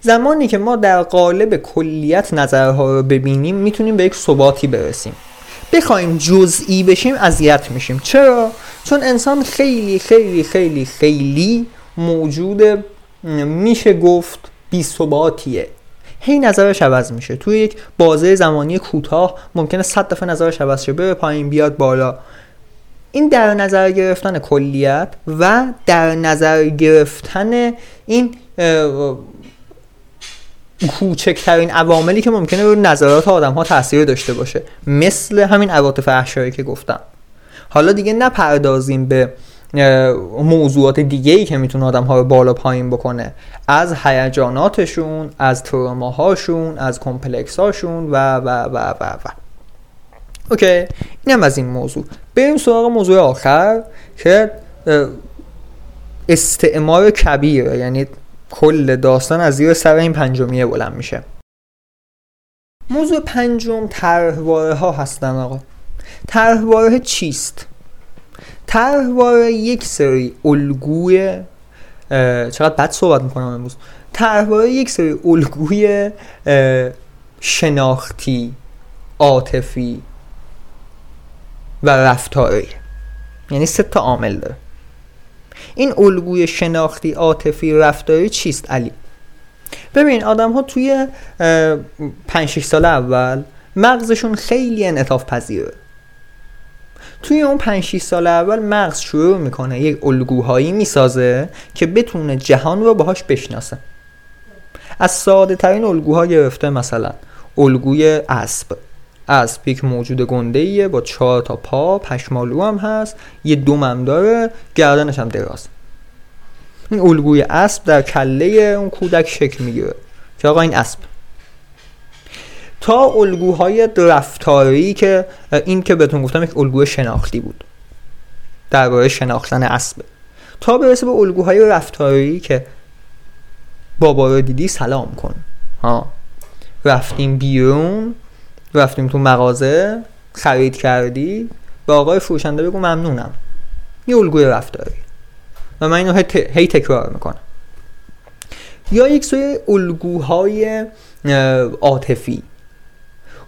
زمانی که ما در قالب کلیت نظرها رو ببینیم می‌تونیم به یک ثباتی برسیم. بخوایم جزئی بشیم اذیت میشیم. چرا؟ چون انسان خیلی خیلی خیلی خیلی موجود میشه گفت بی ثباتیه. هی نظرش عوض میشه. توی یک بازه زمانی کوتاه ممکنه صد دفعه نظرش عوض شه بره پایین بیاد بالا. این در نظر گرفتن کلیت و در نظر گرفتن این کوچکترین عواملی که ممکنه رو نظرات آدم ها تاثیر داشته باشه. مثل همین عواطف احشایی که گفتم. حالا دیگه نپردازیم به موضوعات دیگه ای که می‌تونه آدم ها رو بالا پایین بکنه. از هیجاناتشون از تروماهاشون از complex هاشون و و و و و. OK اینم از این موضوع. بریم سراغ موضوع آخر که استعمار کبیر یعنی کل داستان از زیر سر این پنجمیه بلند میشه. موضوع پنجم طرحواره ها هستن آقا. طرحواره چیست؟ طرحواره یک سری الگوی چقدر بد صحبت می‌کنم امروز. طرحواره یک سری الگوی شناختی عاطفی و رفتاری. یعنی سه تا عامل داره. این الگوی شناختی عاطفی رفتاری چیست علی؟ ببین آدم ها توی 5 6 سال اول مغزشون خیلی انعطاف پذیره. توی اون 5 6 سال اول مغز شروع می‌کنه یک الگوهایی می‌سازه که بتونه جهان رو باهاش بشناسه. از ساده ترین الگوها گرفته مثلا الگوی اسب. اسب یک موجود گنده ایه با چهار تا پا پشمالو هم هست. یه دومم داره گردنش هم دراز. این الگوی اسب در کله اون کودک شکل می‌گیره. که آقا این اسب. تا الگوهای رفتاری که این که بهتون گفتم یک الگوی شناختی بود. درباره شناختن اسب. تا برسه به الگوهای رفتاری که بابا رو دیدی سلام کن. ها. رفتیم بیرون. رفتیم تو مغازه خرید کردی. به آقای فروشنده بگو ممنونم. یه الگوی رفتاری. و من اینو هی تکرار می‌کنم. یا یک سری الگوهای عاطفی.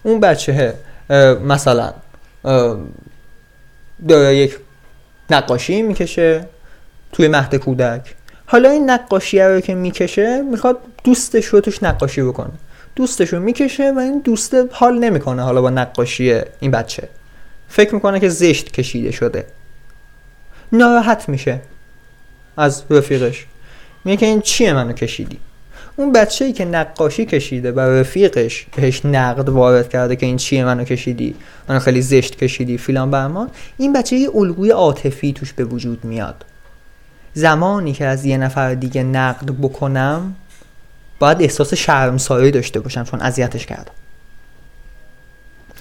اون بچه مثلا داره یک نقاشی می‌کشه توی مهد کودک. حالا این نقاشی رو که می‌کشه می‌خواد دوستش رو توش نقاشی بکنه. دوستش رو می‌کشه و این دوست حال نمی‌کنه حالا با نقاشی این بچه. فکر می‌کنه که زشت کشیده شده. ناراحت میشه از رفیقش. میگه که این چیه منو کشیدی؟ اون بچه ای که نقاشی کشیده و رفیقش بهش نقد وارد کرده که این چیه منو کشیدی؟ منو خیلی زشت کشیدی فیلان برمان این بچه یه الگوی عاطفی توش به وجود میاد. زمانی که از یه نفر دیگه نقد بکنم باید احساس شرمساری داشته باشم چون اذیتش کردم.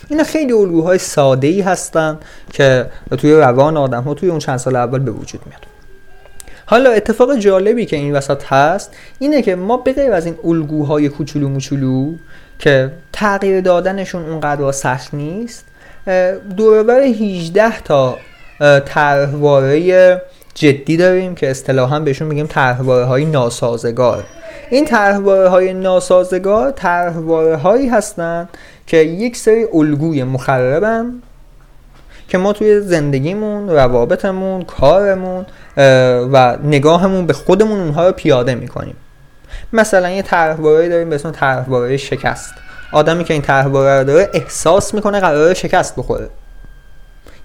اینا خیلی الگوهای ساده ای هستن که توی روان آدم ها توی اون چند سال اول به وجود میاد. حالا اتفاق جالبی که این وسط هست اینه که ما بغیر از این الگوهای کوچولو موچولو که تغییر دادنشون اونقدر سخت نیست دوربر 18 تا طرحواره جدی داریم که اصطلاحا بهشون میگیم طرحواره های ناسازگار. این طرحواره های ناسازگار طرحواره هایی هستند که یک سری الگوی مخربن که ما توی زندگیمون روابطمون کارمون و نگاهمون به خودمون اونها رو پیاده می‌کنیم. مثلا یه طرحواره داریم به اسم طرحواره شکست. آدمی که این طرحواره رو داره احساس می‌کنه قرار شکست بخوره.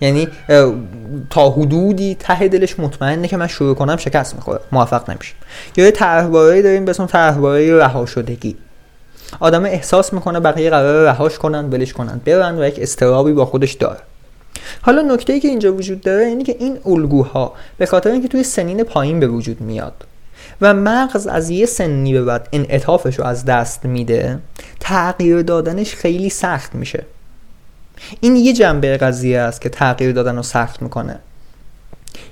یعنی تا حدودی ته دلش مطمئنه که من شروع کنم شکست می‌خوره. موفق نمیشه یا یه طرحواره داریم به اسم طرحواره رها شدگی آدم احساس می‌کنه بقیه قرار رهاش کنن ولش کنن برن و یک استرابی با خودش داره. حالا نکته ای که اینجا وجود داره اینه که این الگوها به خاطر اینکه توی سنین پایین به وجود میاد و مغز از یه سنی به بعد انعطافش رو از دست میده تغییر دادنش خیلی سخت میشه. این یه جنبه قضیه است که تغییر دادن رو سخت می‌کنه.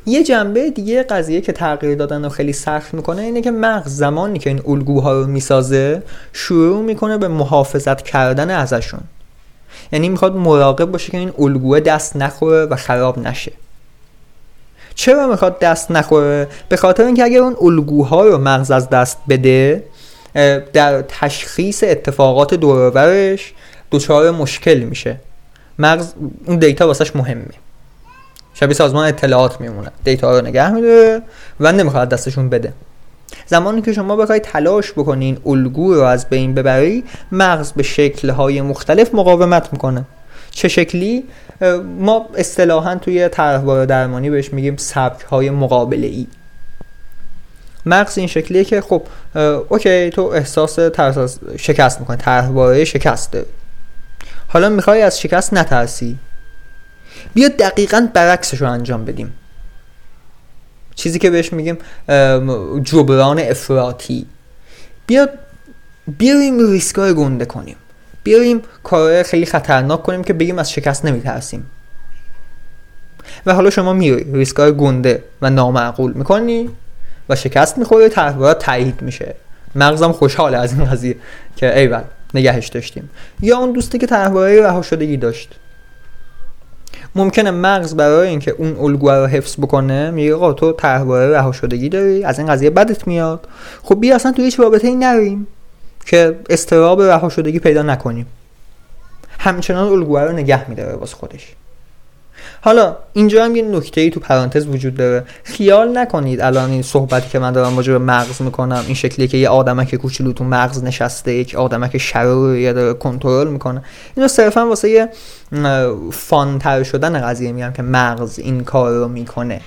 یه جنبه دیگه قضیه که تغییر دادن رو خیلی سخت می‌کنه اینه که مغز زمانی که این الگوها رو می‌سازه شروع می‌کنه به محافظت کردن ازشون. یعنی می‌خواد مراقب باشه که این الگوه دست نخوره و خراب نشه. چرا می‌خواد دست نخوره؟ به خاطر اینکه اگر اون الگوها رو مغز از دست بده در تشخیص اتفاقات دورورش دچار مشکل میشه. مغز اون دیتا واسش مهمه. شبیه سازمان اطلاعات میمونه. دیتا رو نگه میداره و نمی‌خواد دستشون بده. زمانی که شما بخواید تلاش بکنین الگو رو از بین ببری مغز به شکلهای مختلف مقاومت می‌کنه. چه شکلی؟ ما اصطلاحا توی طرحواره درمانی بهش میگیم سبک های مقابله مغز این شکلیه که خب اوکی تو احساس ترس شکست می‌کنه طرحواره شکسته حالا می‌خوای از شکست نترسی؟ بیا دقیقا برعکسش رو انجام بدیم. چیزی که بهش میگیم جبران افراطی. بیا بیاریم ریسکای گنده کنیم. بیاریم کار خیلی خطرناک کنیم که بگیم از شکست نمیترسیم. و حالا شما میری ریسکای گنده و نامعقول می‌کنی و شکست می‌خوره طرح تایید میشه. مغزم خوشحاله از این قضیه که ایول. نگهش داشتیم. یا اون دوستی که طرحواره رها شدگی داشت. ممکنه مغز برای اینکه اون الگو رو حفظ بکنه میگه آقا تو طرحواره رها شدگی داری از این قضیه بدت میاد. خب بیا اصلا تو هیچ رابطه ای نریم که استراب رها شدگی پیدا نکنیم. همچنان الگوها رو نگه میداره واسه خودش. حالا اینجا هم یه نکته ای تو پرانتز وجود داره. خیال نکنید الان این صحبتی که من دارم راجع به مغز می‌کنم این شکلی که یه آدمک کوچولو تو مغز نشسته یک آدمک شرور یا داره کنترل می‌کنه. اینو صرفا واسه یه فانتر شدن قضیه میگم که مغز این کار رو می‌کنه.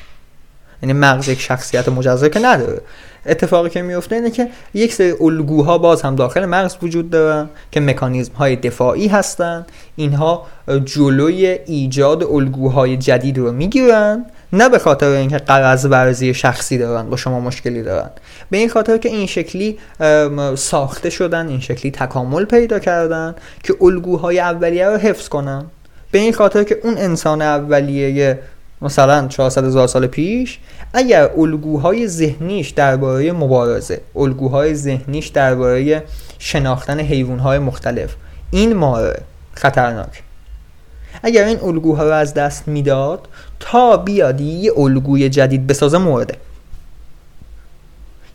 یعنی مغز یک شخصیت مجزا که نداره. اتفاقی که میفته اینه که یک سری الگوها باز هم داخل مغز وجود دارن که مکانیزم های دفاعی هستن. اینها جلوی ایجاد الگوهای جدید رو می‌گیرن نه به خاطر اینکه قرض ورزی شخصی دارن با شما مشکلی دارن. به این خاطر که این شکلی ساخته شدن این شکلی تکامل پیدا کردن که الگوهای اولیه رو حفظ کنن. به این خاطر که اون انسان اولیه مثلا 400 هزار سال پیش اگر الگوهای ذهنیش درباره مبارزه الگوهای ذهنیش درباره شناختن حیوانهای مختلف این ماره خطرناک. اگر این الگوها رو از دست می‌داد تا بیاد یه الگوی جدید بسازه مورده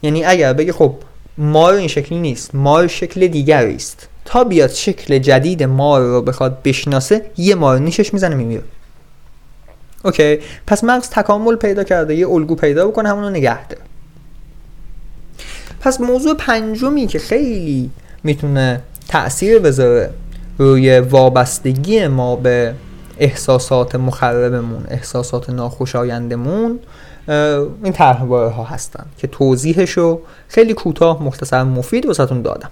یعنی اگر بگه خب مار این شکلی نیست مار شکل دیگری است. تا بیاد شکل جدید مار رو بخواد بشناسه یه مار نیشش می‌زنه میمیره. اوکی پس مغز تکامل پیدا کرده یه الگو پیدا بکنه همونو نگه داره. پس موضوع پنجمی که خیلی می‌تونه تاثیر بذاره روی وابستگی ما به احساسات مخربمون احساسات ناخوشایندمون این طرح ها هستن که توضیحشو خیلی کوتاه مختصر مفید واسهتون دادم.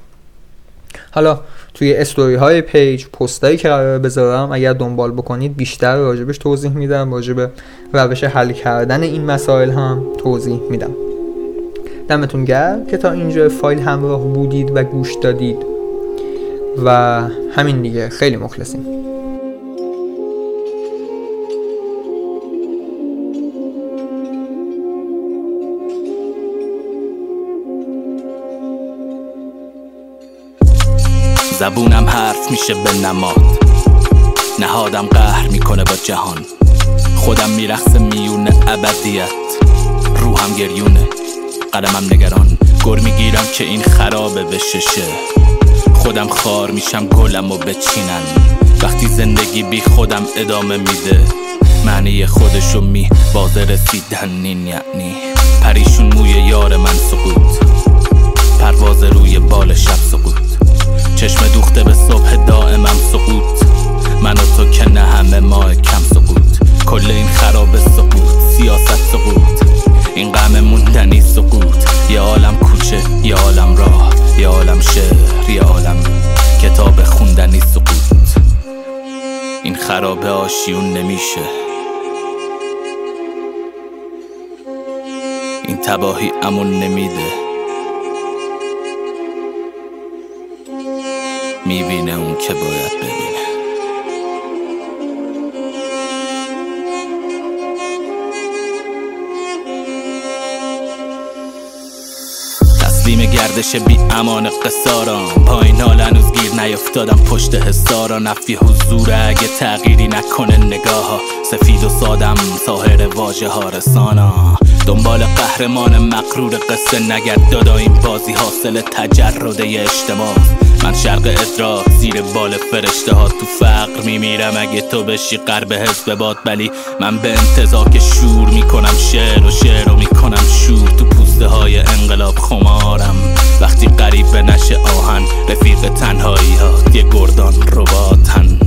حالا توی استوری های پیج پستایی که قرار بذارم اگر دنبال بکنید بیشتر راجبش توضیح میدم. راجب روش حل کردن این مسائل هم توضیح میدم. دمتون گرم که تا اینجا فایل همراه بودید و گوش دادید. و همین دیگه خیلی مخلصیم. زبونم حرف میشه به نماد. نهادم قهر می‌کنه با جهان. خودم میرخص میون ابدیت. روحم گریونه قدمم نگران. گر می‌گیرم که این خرابه بششه خودم خار میشم گلم و بچینن. وقتی زندگی بی خودم ادامه میده معنی خودشو می بازه رسیدن این یعنی. پریشون موی یار من سقوط. پرواز روی بال شب سقوط. چشم دوخته به صبح دائمم سقوط. من و تو که نه همه ماه کم سقوط. کل این خراب سقوط سیاست سقوط. این غم موندنی سقوط. یه عالم کوچه یه عالم راه یه عالم شهر یه عالم کتاب خوندنی سقوط. این خراب آشیون نمیشه. این تباهی امون نمیده. می‌بینه اون که باید ببینه. تسلیم گردش بی امان قصاران پایین حال هنوز گیر نیفتادم پشت حسارا نفی حضور اگه تغییری نکنه نگاه ها سفید و سادم ساهر واجه ها رسانا. دنبال قهرمان مقرور قصه نگرد دادا. این بازی حاصل تجرده اجتماع. من شرق ادراک زیر بال فرشته ها تو فقر میمیرم. اگه تو بشی قرب حزب باد ولی من به که شور می‌کنم. شعر و شعر و می‌کنم. شور تو پوسته های انقلاب خمارم. وقتی قریب نشه آهن رفیق تنهایی ها یه گردان رواتن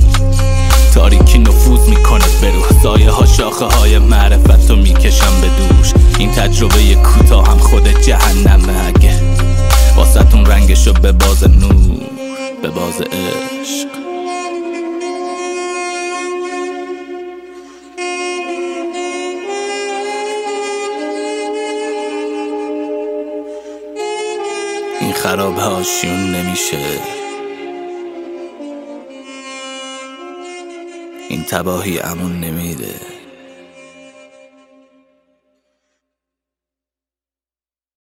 تاریکی نفوذ می‌کنه به روح. سایه ها شاخه های معرفت رو می‌کشم به دوش. این تجربه کوتاه هم خود جهنمه. اگه واسهتون رنگشو به باز نور به باز عشق. این خراب هاشیون نمیشه. این تباهی امون نمیده.